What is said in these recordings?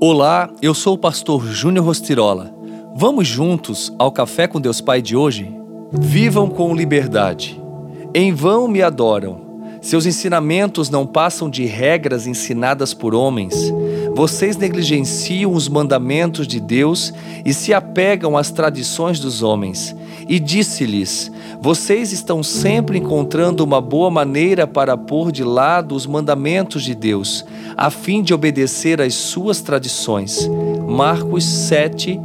Olá, eu sou o pastor Júnior Rostirola. Vamos juntos ao Café com Deus Pai de hoje? Vivam com liberdade. Em vão me adoram. Seus ensinamentos não passam de regras ensinadas por homens. Vocês negligenciam os mandamentos de Deus e se apegam às tradições dos homens. E disse-lhes: Vocês estão sempre encontrando uma boa maneira para pôr de lado os mandamentos de Deus, a fim de obedecer às suas tradições. Marcos 7,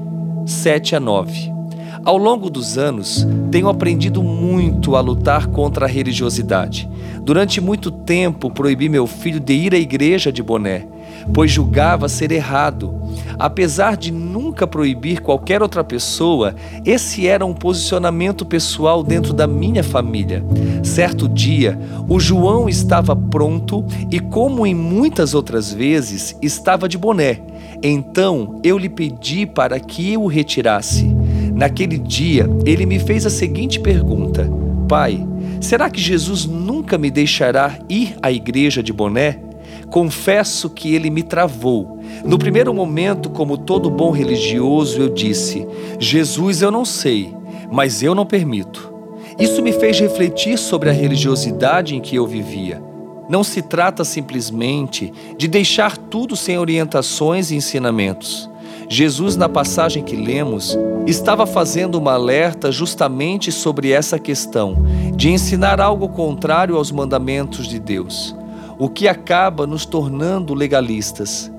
7 a 9. Ao longo dos anos, tenho aprendido muito a lutar contra a religiosidade. Durante muito tempo, proibi meu filho de ir à igreja de boné, pois julgava ser errado. Apesar de nunca proibir qualquer outra pessoa, esse era um posicionamento pessoal dentro da minha família. Certo dia, o João estava pronto e, como em muitas outras vezes, estava de boné. Então eu lhe pedi para que eu o retirasse. Naquele dia, ele me fez a seguinte pergunta: Pai, será que Jesus nunca me deixará ir à igreja de boné? Confesso que ele me travou. No primeiro momento, como todo bom religioso, eu disse: Jesus, eu não sei, mas eu não permito. Isso me fez refletir sobre a religiosidade em que eu vivia. Não se trata simplesmente de deixar tudo sem orientações e ensinamentos. Jesus, na passagem que lemos, estava fazendo uma alerta justamente sobre essa questão de ensinar algo contrário aos mandamentos de Deus, o que acaba nos tornando legalistas.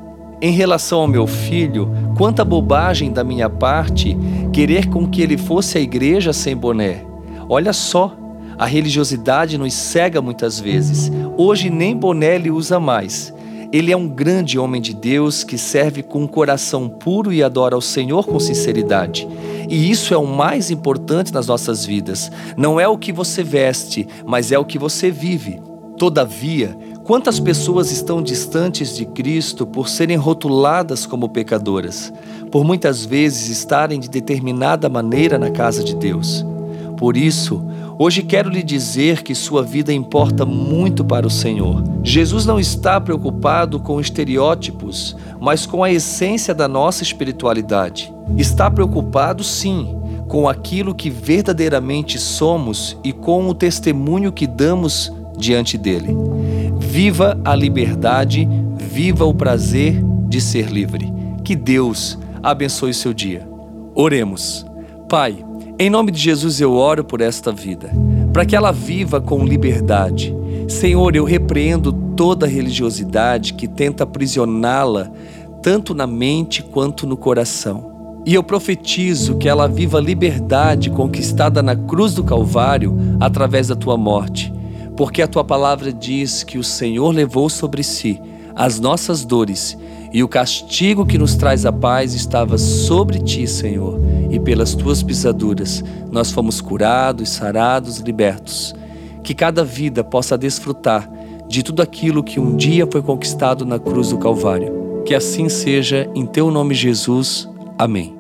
Em relação ao meu filho, quanta bobagem da minha parte querer com que ele fosse à igreja sem boné. Olha só, a religiosidade nos cega muitas vezes. Hoje nem boné ele usa mais ele é um grande homem de Deus que serve com um coração puro e adora ao Senhor com sinceridade. E isso é o mais importante nas nossas vidas. Não é o que você veste, mas é o que você vive. Todavia, quantas pessoas estão distantes de Cristo por serem rotuladas como pecadoras, por muitas vezes estarem de determinada maneira na casa de Deus? Por isso, hoje quero lhe dizer que sua vida importa muito para o Senhor. Jesus não está preocupado com estereótipos, mas com a essência da nossa espiritualidade. Está preocupado, sim, com aquilo que verdadeiramente somos e com o testemunho que damos diante dele. Viva a liberdade, viva o prazer de ser livre. Que Deus abençoe seu dia. Oremos. Pai, em nome de Jesus eu oro por esta vida, para que ela viva com liberdade. Senhor, eu repreendo toda religiosidade que tenta aprisioná-la, tanto na mente quanto no coração. E eu profetizo que ela viva a liberdade conquistada na cruz do Calvário através da tua morte, porque a tua palavra diz que o Senhor levou sobre si as nossas dores e o castigo que nos traz a paz estava sobre ti, Senhor e pelas tuas pisaduras nós fomos curados, sarados, libertos. Que cada vida possa desfrutar de tudo aquilo que um dia foi conquistado na cruz do Calvário. Que assim seja, em teu nome, Jesus. Amém.